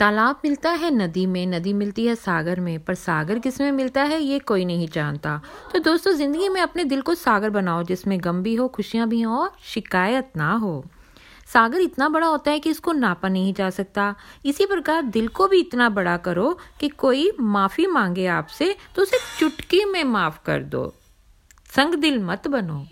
तालाब मिलता है नदी में, नदी मिलती है सागर में, पर सागर किसमें मिलता है, ये कोई नहीं जानता। तो दोस्तों, ज़िंदगी में अपने दिल को सागर बनाओ, जिसमें गम भी हो, खुशियाँ भी हो और शिकायत ना हो। सागर इतना बड़ा होता है कि इसको नापा नहीं जा सकता। इसी प्रकार दिल को भी इतना बड़ा करो कि कोई माफ़ी मांगे आपसे तो उसे चुटकी में माफ़ कर दो। संग दिल मत बनो।